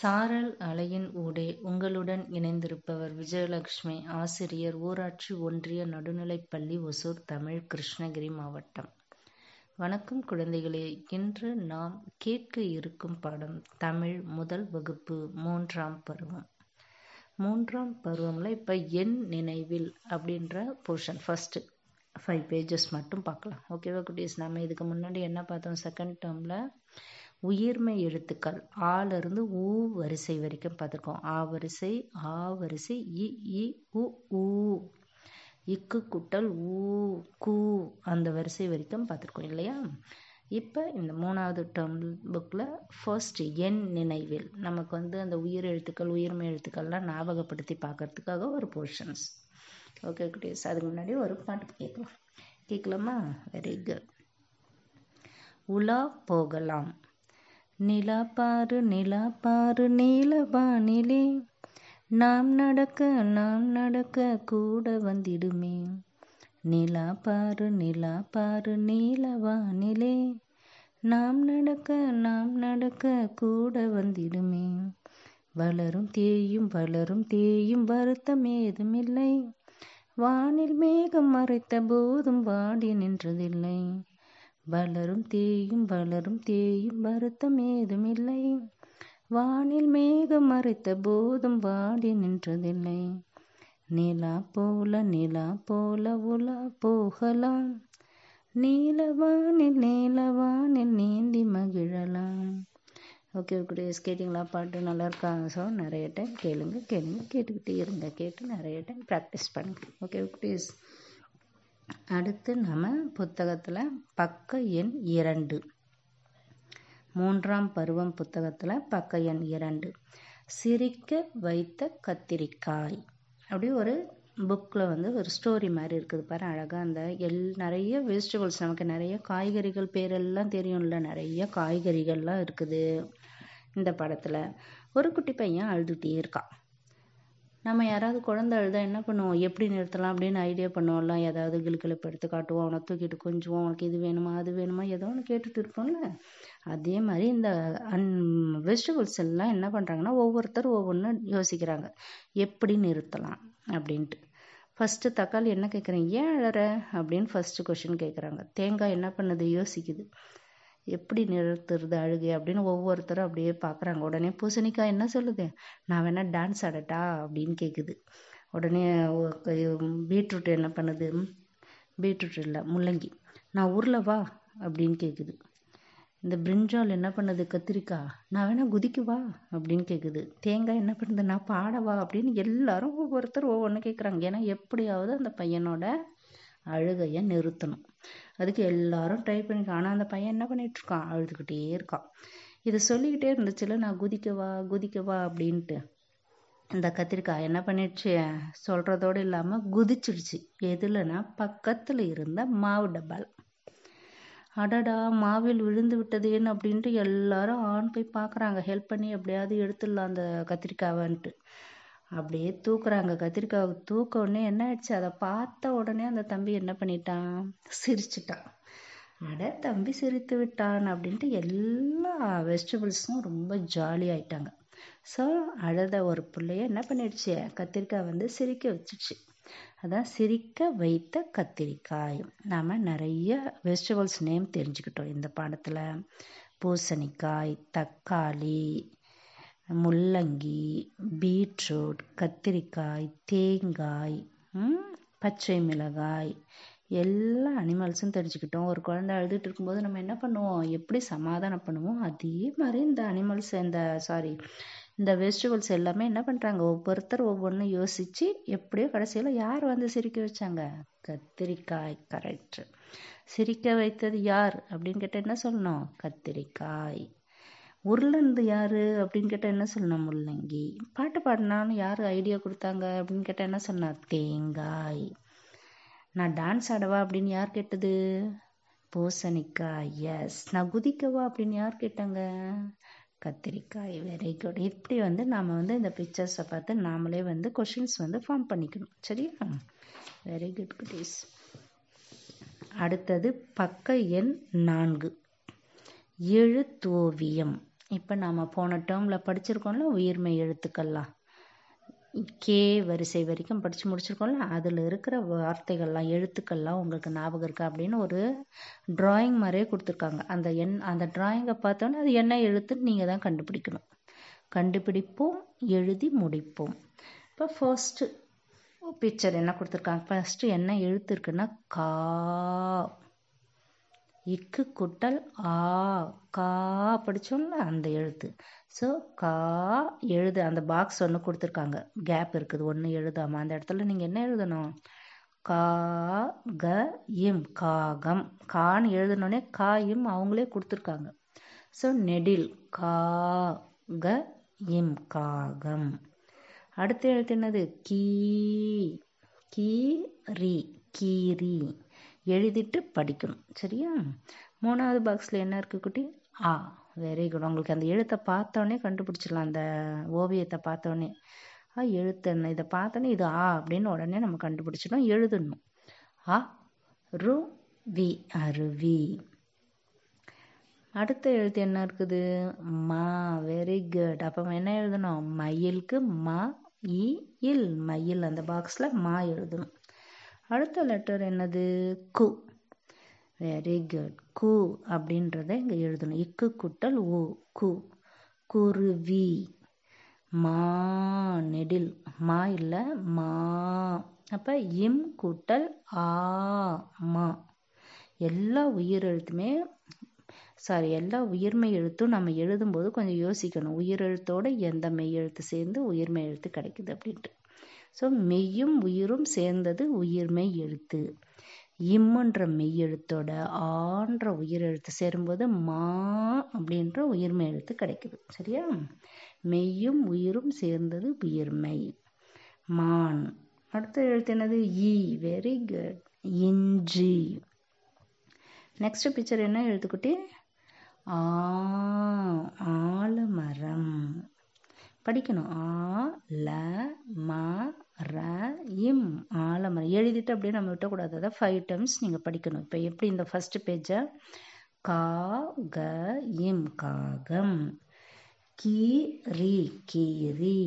சாரல் அலையின் ஊடே உங்களுடன் இணைந்திருப்பவர் விஜயலட்சுமி ஆசிரியர் ஊராட்சி ஒன்றிய நடுநிலைப்பள்ளி ஒசூர் தமிழ் கிருஷ்ணகிரி மாவட்டம். வணக்கம் குழந்தைகளே. இன்று நாம் கேட்க இருக்கும் பாடம் தமிழ் முதல் வகுப்பு மூன்றாம் பருவம். மூன்றாம் பருவமில் இப்போ என் நினைவில் அப்படின்ற போர்ஷன் ஃபஸ்ட்டு ஃபைவ் பேஜஸ் மட்டும் பார்க்கலாம். ஓகேவா குட்டீஸ்? நம்ம இதுக்கு முன்னாடி என்ன பார்த்தோம்? செகண்ட் டேர்மில் உயிர்மை எழுத்துக்கள். ஆலிருந்து ஊ வரிசை வரைக்கும் பார்த்துருக்கோம். ஆ வரிசை ஆ வரிசை இ இ உ ஊ. இக்கு குட்டல் ஊ கூ அந்த வரிசை வரைக்கும் பார்த்துருக்கோம் இல்லையா? இப்போ இந்த மூணாவது டேர்ம் புக்கில் ஃபர்ஸ்ட் என் நினைவில் நமக்கு வந்து அந்த உயிர் எழுத்துக்கள் உயிர்மை எழுத்துக்கள்லாம் ஞாபகப்படுத்தி பார்க்கறதுக்காக ஒரு போர்ஷன்ஸ் ஓகே குட்டீஸ் அதுக்கு முன்னாடி ஒரு பாட்டு கேட்கலாம். கேட்கலாமா? வெரி குட் உலா போகலாம். நிலா பாரு நிலா பாரு நீலவானிலே நாம் நடக்க நாம் நடக்க கூட வந்திடுமே. நிலா பாரு நிலா பாரு நீலவானிலே நாம் நடக்க நாம் நடக்க கூட வந்திடுமே. வளரும் தேயும் வளரும் தேயும் வருத்தம் ஏதுமில்லை. வானில் மேகம் மறைத்த போதும் வாடி நின்றதில்லை. வளரும் தேயும் வளரும் தேயும் வருத்தம் ஏதுமில்லை வானில் மேகம் மறைத்த போதும் வாடி நின்றதில்லை. நிலா போல நிலா போல உலா போகலாம். நீலவானில் நீலவானில் நீந்தி மகிழலாம். ஓகே குட்டீஸ் கேட்டிங்களா பாட்டு நல்லா இருக்காங்க. ஸோ நிறைய டைம் கேளுங்க கேளுங்க கேட்டுக்கிட்டே இருங்க. கேட்டு நிறைய டைம் ப்ராக்டிஸ் பண்ணுங்க. ஓகே குட்டீஸ். அடுத்து நம்ம புத்தகத்தில் பக்க எண் இரண்டு. மூன்றாம் பருவம் புத்தகத்தில் பக்க எண் இரண்டு. சிரிக்க வைத்த கத்திரிக்காய். அப்படி ஒரு புக்கில் வந்து ஒரு ஸ்டோரி மாதிரி இருக்குது பாரு அழகாக அந்த எல் நிறைய வெஜிடபிள்ஸ் நமக்கு நிறைய காய்கறிகள் பேரெல்லாம் தெரியும்ல நிறைய காய்கறிகள்லாம் இருக்குது இந்த படத்தில். ஒரு குட்டி பையன் அழுதுகிட்டே இருக்கான். நம்ம யாராவது குழந்தை அழுதா என்ன பண்ணுவோம்? எப்படி நிறுத்தலாம் அப்படின்னு ஐடியா பண்ணுவோம்ல. ஏதாவது கிளுக்கிழப்பு எடுத்து காட்டுவோம். அவனை தூக்கிட்டு கொஞ்சுவோம். அவனுக்கு இது வேணுமா அது வேணுமா? ஏதோ ஒன்று கேட்டுட்டு இருப்போம்ல. அதே மாதிரி இந்த அன் வெஜிடபிள்ஸ் எல்லாம் என்ன பண்ணுறாங்கன்னா ஒவ்வொருத்தர் ஒவ்வொன்று யோசிக்கிறாங்க. எப்படி நிறுத்தலாம் அப்படின்ட்டு. ஃபஸ்ட்டு தக்காளி என்ன கேட்குறேன் ஏன் அழற? அப்படின்னு ஃபஸ்ட்டு கொஷின் கேட்குறாங்க தேங்காய் என்ன பண்ணுது? யோசிக்குது. எப்படி நிறுத்துறது அழுகை அப்படின்னு ஒவ்வொருத்தரும் அப்படியே பார்க்குறாங்க. உடனே பூசணிக்காய் என்ன சொல்லுது? நான் வேணா டான்ஸ் ஆடட்டா? அப்படின்னு கேட்குது உடனே பீட்ரூட் என்ன பண்ணுது? பீட்ரூட் இல்லை முள்ளங்கி. நான் ஊரில் வா அப்படின்னு கேட்குது இந்த பிரிஞ்சால் என்ன பண்ணுது? கத்திரிக்காய் நான் வேணா குதிக்குவா அப்படின்னு கேட்குது தேங்காய் என்ன பண்ணுது? நான் பாடவா அப்படின்னு எல்லாரும் ஒவ்வொருத்தர் ஒவ்வொன்று கேட்குறாங்க ஏன்னா எப்படியாவது அந்த பையனோட அழுகையை நிறுத்தணும். அதுக்கு எல்லாரும் ட்ரை பண்ணிருக்கான் ஆனால் அந்த பையன் என்ன பண்ணிட்டு இருக்கான்? அழுதுகிட்டே இருக்கான். இதை சொல்லிக்கிட்டே இருந்துச்சுல நான் குதிக்கவா குதிக்கவா அப்படின்ட்டு. இந்த கத்திரிக்காய் என்ன பண்ணிடுச்சு? சொல்கிறதோடு இல்லாமல் குதிச்சிடுச்சு. எதுலனா பக்கத்தில் இருந்த மாவு டப்பால். அடடா மாவில் விழுந்து விட்டதேன்னு அப்படின்ட்டு எல்லாரும் ஆண் போய் பார்க்குறாங்க ஹெல்ப் பண்ணி எப்படியாவது எடுத்துடலாம் அந்த கத்திரிக்காவன்ட்டு. அப்படியே தூக்குறாங்க. கத்திரிக்காவை தூக்க உடனே என்ன ஆச்சு அதை பார்த்த உடனே அந்த தம்பி என்ன பண்ணிட்டான்? சிரிச்சிட்டான். அட தம்பி சிரித்து விட்டான் அப்படின்ட்டு எல்லா வெஜிடபிள்ஸும் ரொம்ப ஜாலி ஆயிட்டாங்க. ஸோ அழுத ஒரு பிள்ளைய என்ன பண்ணிடுச்சு? கத்திரிக்காய் வந்து சிரிக்க வச்சிடுச்சு. அதான் சிரிக்க வைத்த கத்திரிக்காய். நாம் நிறைய வெஜிடபிள்ஸ் நேம் தெரிஞ்சுக்கிட்டோம் இந்த பாடத்தில். பூசணிக்காய் தக்காளி முள்ளங்கி பீட்ரூட் கத்திரிக்காய் தேங்காய் பச்சை மிளகாய் எல்லா அனிமல்ஸும் தெரிஞ்சுக்கிட்டோம். ஒரு குழந்தை அழுதுட்டு இருக்கும்போது நம்ம என்ன பண்ணுவோம்? எப்படி சமாதானம் பண்ணுவோம் அதே மாதிரி இந்த அனிமல்ஸ் இந்த சாரி இந்த வெஜிடபிள்ஸ் எல்லாமே என்ன பண்ணுறாங்க ஒவ்வொருத்தர் ஒவ்வொன்றும் யோசித்து எப்படியோ கடைசியில் யார் வந்து சிரிக்க வச்சாங்க? கத்திரிக்காய் கரெக்ட் சிரிக்க வைத்தது யார் அப்படின்னு கேட்டால் என்ன சொல்லணும்? கத்திரிக்காய். உருளந்து யார் அப்படின்னு கேட்டால் என்ன சொல்லணும் முள்ளங்கி? பாட்டு பாடினான்னு யார் ஐடியா கொடுத்தாங்க அப்படின்னு கேட்டால் என்ன சொன்னா தேங்காய். நான் டான்ஸ் ஆடவா அப்படின்னு யார் கேட்டது? பூசணிக்காய் எஸ் நான் குதிக்கவா அப்படின்னு யார் கேட்டாங்க? கத்திரிக்காய் வெரி குட் இப்படி வந்து நாம் வந்து இந்த பிக்சர்ஸை பார்த்து நாமளே வந்து கொஷின்ஸ் வந்து ஃபார்ம் பண்ணிக்கணும். சரியா? வெரி குட் குட்டீஸ் அடுத்தது பக்க எண் நான்கு. எழுத்தோவியம். இப்போ நாம் போன டேர்மில் படிச்சிருக்கோம்ல உயிர்மை எழுத்துக்கள்லாம். கே வரிசை வரைக்கும் படித்து முடிச்சிருக்கோம்ல அதில் இருக்கிற வார்த்தைகள்லாம் எழுத்துக்கள்லாம் உங்களுக்கு ஞாபகம் இருக்கா அப்படின்னு ஒரு ட்ராயிங் மாதிரியே கொடுத்துருக்காங்க. அந்த எண் அந்த ட்ராயிங்கை பார்த்தோன்னே அது என்ன எழுத்துன்னு நீங்கள் தான் கண்டுபிடிக்கணும். கண்டுபிடிப்போம் எழுதி முடிப்போம். இப்போ ஃபர்ஸ்ட்டு பிக்சர் என்ன கொடுத்துருக்காங்க? ஃபர்ஸ்ட்டு என்ன எழுத்து இருக்குன்னா கா. இக்கு குட்டல் ஆ கா படித்தோம்ல அந்த எழுத்து. ஸோ கா எழுது. அந்த பாக்ஸ் ஒன்று கொடுத்துருக்காங்க. கேப் இருக்குது. ஒன்று எழுதாமல் அந்த இடத்துல நீங்கள் என்ன எழுதணும்? கா க இம் காகம். கான்னு எழுதணுன்னே கா இம் அவங்களே கொடுத்துருக்காங்க. ஸோ நெடில். கா க இம் காகம். அடுத்த எழுத்து என்னது? கீ கீரி கீரி எழுதிட்டு படிக்கணும். சரியா? மூணாவது பாக்ஸில் என்ன இருக்குது குட்டி? ஆ வெரி குட் உங்களுக்கு அந்த எழுத்தை பார்த்தோன்னே கண்டுபிடிச்சிடலாம். அந்த ஓவியத்தை பார்த்தோன்னே. ஆ எழுத்து என்ன? இதை பார்த்தோன்னே இது ஆ அப்படின்னு உடனே நம்ம கண்டுபிடிச்சிடும் எழுதணும். ஆ ரு வி அருவி அடுத்த எழுத்து என்ன இருக்குது? மா வெரி குட் அப்போ என்ன எழுதணும்? மயிலுக்கு மா இ இல். மயில் அந்த பாக்ஸில் மா எழுதணும். அடுத்த லெட்டர் என்னது? கு. வெரி குட் கு அப்படின்றத இங்கே எழுதணும். இக்கு குட்டல் உ கு. குருவி. மா நெடில். மா இல்லை மா. அப்போ இம் கூட்டல் ஆ மா. எல்லா உயிர் எழுத்துமே சாரி எல்லா உயிர்மெய் எழுத்தும் நம்ம எழுதும்போது கொஞ்சம் யோசிக்கணும். உயிரெழுத்தோட எந்த மெய் எழுத்து சேர்ந்து உயிர்மெய் எழுத்து கிடைக்குது அப்படின்ட்டு. ஸோ மெய்யும் உயிரும் சேர்ந்தது உயிர்மெய் எழுத்து. இம்முன்ற மெய் எழுத்தோட ஆன்ற உயிர் எழுத்து சேரும்போது மா அப்படின்ற உயிர்மெய் எழுத்து கிடைக்குது. சரியா? மெய்யும் உயிரும் சேர்ந்தது உயிர்மை. மான். அடுத்த எழுத்து என்னது? இ வெரி குட் இஞ்சி. நெக்ஸ்ட் பிக்சர் என்ன எழுத்துக்குட்டி ஆ ஆலமரம். படிக்கணும். ஆ ல ம ர இம் ஆலமரம் எழுதிட்டு அப்படியே நம்ம விட்டக்கூடாது. அதை ஃபைவ் டைம்ஸ் நீங்கள் படிக்கணும். இப்போ எப்படி இந்த ஃபஸ்ட்டு பேஜை கா க இம். காகம். கீ ரி. கீரி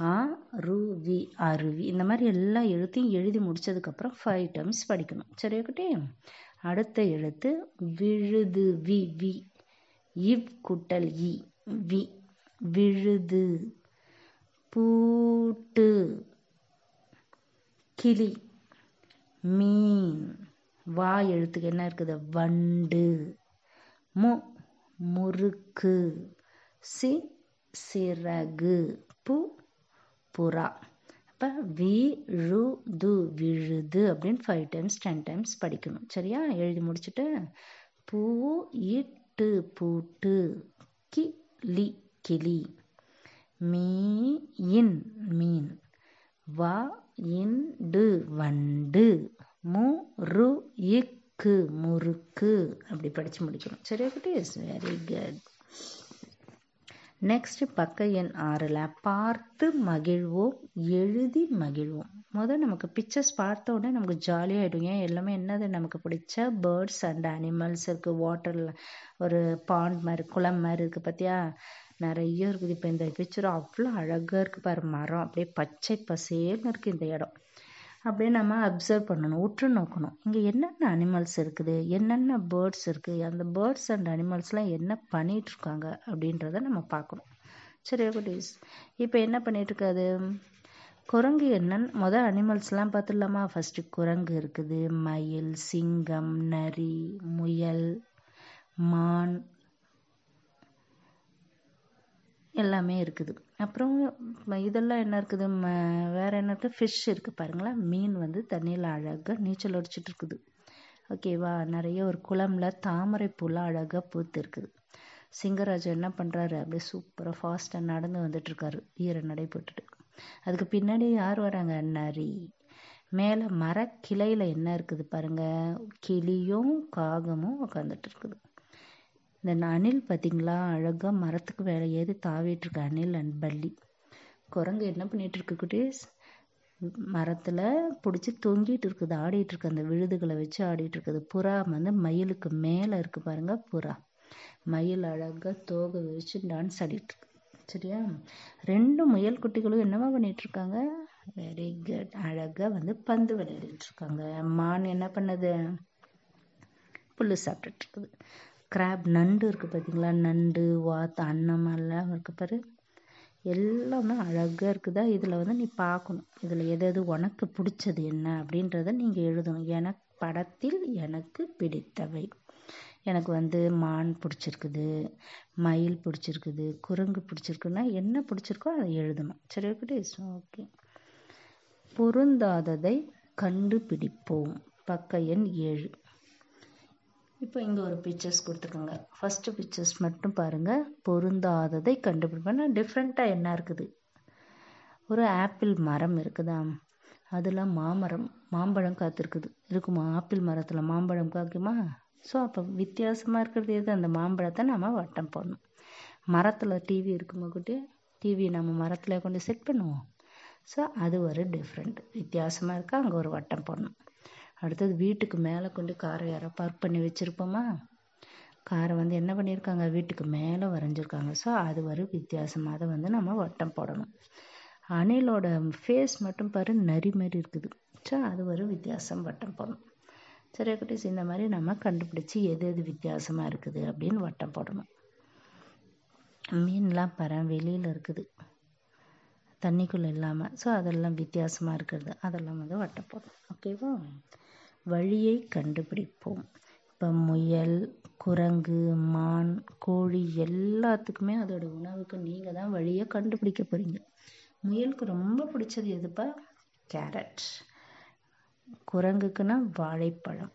ஆ ருவி அருவி இந்த மாதிரி எல்லா எழுத்தையும் எழுதி முடிச்சதுக்கப்புறம் ஃபைவ் டைம்ஸ் படிக்கணும். சரி ஓகே? அடுத்த எழுத்து விழுது வி வி. இவ் குட்டல் இ வி. விழுது பூட்டு. கிளி. மீன். வா எழுத்துக்கு என்ன இருக்குது? வண்டு. மு முறுக்கு. சி சிறகு. பு புறா. அப்போ விழுது விழுது அப்படின்னு ஃபைவ் டைம்ஸ் டென் டைம்ஸ் படிக்கணும். சரியா? எழுதி முடிச்சுட்டு பூ இட்டு பூட்டு. கிளி கிளி. மீ இன் மீன். வா இண்டு வண்டு. மு ரு இக்கு முறுக்கு. அப்படி படித்து முடிக்கணும். சரியா குட்டீஸ் வெரி குட் நெக்ஸ்ட் பக்க எண் ஆறில் பார்த்து மகிழ்வோம் எழுதி மகிழ்வோம். முதல் நமக்கு பிக்சர்ஸ் பார்த்த உடனே நமக்கு ஜாலியாகிடும் ஏன்? எல்லாமே என்னது? நமக்கு பிடிச்ச பேர்ட்ஸ் அண்ட் அனிமல்ஸ் இருக்குது வாட்டரில் ஒரு பாண்ட் மாதிரி குளம் மாதிரி இருக்குது பார்த்தியா நிறைய இருக்குது. இப்போ இந்த பிக்சர் அவ்வளோ அழகாக இருக்குது பாரு மரம். அப்படியே பச்சை பசேல்னு இருக்குது இந்த இடம். அப்படியே நம்ம அப்சர்வ் பண்ணணும் உற்று நோக்கணும். இங்கே என்னென்ன அனிமல்ஸ் இருக்குது? என்னென்ன பேர்ட்ஸ் இருக்குது அந்த பேர்ட்ஸ் அண்ட் அனிமல்ஸ்லாம் என்ன பண்ணிகிட்ருக்காங்க அப்படின்றத நம்ம பார்க்கணும். சரி குட்டீஸ் இப்போ என்ன பண்ணிகிட்ருக்காது குரங்கு என்னன்னு மொதல் அனிமல்ஸ்லாம் பார்த்துடலாமா? ஃபஸ்ட்டு குரங்கு இருக்குது மயில் சிங்கம் நரி முயல் மான் எல்லாமே இருக்குது. அப்புறம் இதெல்லாம் என்ன இருக்குது? ம வேறு என்ன இருக்குது ஃபிஷ் இருக்குது பாருங்களேன். மீன் வந்து தண்ணியில் அழகாக நீச்சல் அடிச்சிட்டு இருக்குது. ஓகேவா நிறைய ஒரு குளம்ல தாமரை பூலாம் அழகாக பூத்து இருக்குது சிங்கராஜா என்ன பண்ணுறாரு அப்படியே சூப்பராக ஃபாஸ்ட்டாக நடந்து வந்துட்டுருக்காரு ஈர நடை போட்டுட்டு. அதுக்கு பின்னாடி யார் வராங்க? நரி. மேலே மரக்கிளையில் என்ன இருக்குது பாருங்கள் கிளியும் காகமும் உட்காந்துட்டு இருக்குது. இந்த அணில் பார்த்தீங்களா அழகாக மரத்துக்கு வேலை ஏறி தாவிட்டுருக்கு அணில் அண்ட் பல்லி. குரங்கு என்ன பண்ணிட்டு குட்டீஸ்? மரத்தில் பிடிச்சி தொங்கிட்டு இருக்குது. ஆடிட்டு இருக்கு. அந்த விழுதுகளை வச்சு ஆடிட்டு இருக்குது. புறா வந்து மயிலுக்கு மேலே இருக்கு பாருங்க புறா. மயில் அழகாக தோகை வச்சு டான்ஸ் ஆடிட்டு இருக்கு. சரியா? ரெண்டு முயல் குட்டிகளும் என்னவா பண்ணிட்டு இருக்காங்க? வெரி குட் அழகாக வந்து பந்து விளையாடிட்டு இருக்காங்க. மான் என்ன பண்ணுது? புல்லு சாப்பிட்டுட்டு இருக்குது. கிராப் நண்டு இருக்குது பார்த்தீங்களா நண்டு வாத்து அன்னம் எல்லாம் இருக்கு பாரு. எல்லாமே அழகாக இருக்குதா? இதில் வந்து நீ பார்க்கணும் இதில் எது எது உனக்கு பிடிச்சது என்ன அப்படின்றத நீங்கள் எழுதணும். எனக்கு படத்தில் எனக்கு பிடித்தவை. எனக்கு வந்து மான் பிடிச்சிருக்குது மயில் பிடிச்சிருக்குது குரங்கு பிடிச்சிருக்குன்னா என்ன பிடிச்சிருக்கோ அதை எழுதணும். சரி ஓகே ஓகே பொருந்தாததை கண்டுபிடிப்போம். பக்க எண் ஏழு. இப்போ இங்கே ஒரு பிக்சர்ஸ் கொடுத்துருக்காங்க ஃபஸ்ட்டு பிக்சர்ஸ் மட்டும் பாருங்கள் பொருந்தாததை கண்டுபிடிப்பேன்னா டிஃப்ரெண்ட்டாக என்ன இருக்குது? ஒரு ஆப்பிள் மரம் இருக்குதா? அதில் மாமரம் மாம்பழம் காத்திருக்குது. இருக்குமா? ஆப்பிள் மரத்தில் மாம்பழம் காய்க்குமா? ஸோ அப்போ வித்தியாசமாக இருக்கிறது எது? அந்த மாம்பழத்தை நம்ம வட்டம் போடணும். மரத்தில் டிவி இருக்குமா குட்டி? டிவி நம்ம மரத்தில் கொண்டு செட் பண்ணுவோம். ஸோ அது ஒரு டிஃப்ரெண்ட் வித்தியாசமாக இருக்கா? அங்கே ஒரு வட்டம் போடணும். அடுத்தது வீட்டுக்கு மேலே கொண்டு காரை யாரோ பார்க் பண்ணி வச்சுருப்போமா? காரை வந்து என்ன பண்ணியிருக்காங்க? வீட்டுக்கு மேலே வரைஞ்சிருக்காங்க. ஸோ அது ஒரு வித்தியாசமாக அதை வந்து நம்ம வட்டம் போடணும். அணிலோட ஃபேஸ் மட்டும் பாரு நரி மாதிரி இருக்குது. ஸோ அது ஒரு வித்தியாசம் வட்டம் போடணும். சரி குட்டீஸ்? இந்த மாதிரி நம்ம கண்டுபிடிச்சி எது எது வித்தியாசமாக இருக்குது அப்படின்னு வட்டம் போடணும். மீன்லாம் பற வெளியில் இருக்குது. தண்ணிக்குள்ளே இல்லாமல் ஸோ அதெல்லாம் வித்தியாசமாக இருக்கிறது. அதெல்லாம் வந்து வட்டம் போடணும். ஓகேவா வழியை கண்டுபிடிப்போம். இப்போ முயல் குரங்கு மான் கோழி எல்லாத்துக்குமே அதோட உணவுக்கு நீங்கள் தான் வழியை கண்டுபிடிக்க போகிறீங்க முயலுக்கு ரொம்ப பிடிச்சது எதுப்பா? கேரட். குரங்குக்குன்னா வாழைப்பழம்.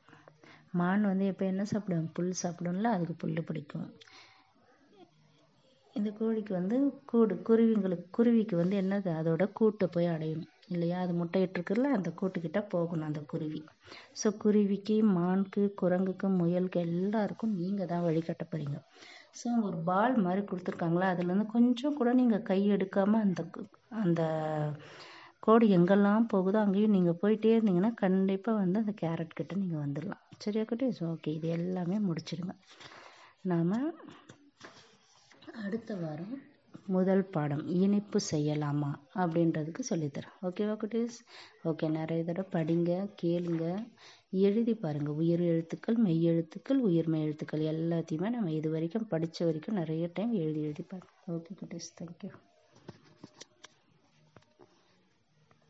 மான் வந்து எப்போ என்ன சாப்பிடும் புல் சாப்பிடும்ல அதுக்கு புல் பிடிக்கும். இந்த கோழிக்கு வந்து கூடு குருவிங்களுக்கு குருவிக்கு வந்து என்னது? அதோட கூட்டை போய் அடையணும். இல்லையா? அது முட்டையிட்டுருக்குல்ல அந்த கூட்டுக்கிட்ட போகணும் அந்த குருவி. ஸோ குருவிக்கு மானுக்கு குரங்குக்கு முயலுக்கு எல்லாருக்கும் நீங்கள் தான் வழிகாட்ட போகிறீங்க ஸோ ஒரு பால் மாதிரி கொடுத்துருக்காங்களா? அதுலேருந்து கொஞ்சம் கூட நீங்கள் கை எடுக்காமல் அந்த அந்த கோடு எங்கெல்லாம் போகுதோ அங்கேயும் நீங்கள் போயிட்டே இருந்தீங்கன்னா கண்டிப்பாக வந்து அந்த கேரட் கிட்ட நீங்கள் வந்துடலாம் சரியா குட்டீஸ்? ஓகே இது எல்லாமே முடிச்சிடுங்க. நாம் அடுத்த வாரம் முதல் பாடம் இனிப்பு செய்யலாமா அப்படின்றதுக்கு சொல்லித்தரேன். ஓகேவா குட்டீஸ்? ஓகே நிறைய தடவை படிங்க கேளுங்க. எழுதி பாருங்கள் உயிர் எழுத்துக்கள் மெய் எழுத்துக்கள் உயிர்மெய் எழுத்துக்கள் எல்லாத்தையுமே நம்ம இது வரைக்கும் படித்த வரைக்கும் நிறைய டைம் எழுதி எழுதி பாருங்கள் ஓகே குட்டீஸ் தேங்க்யூ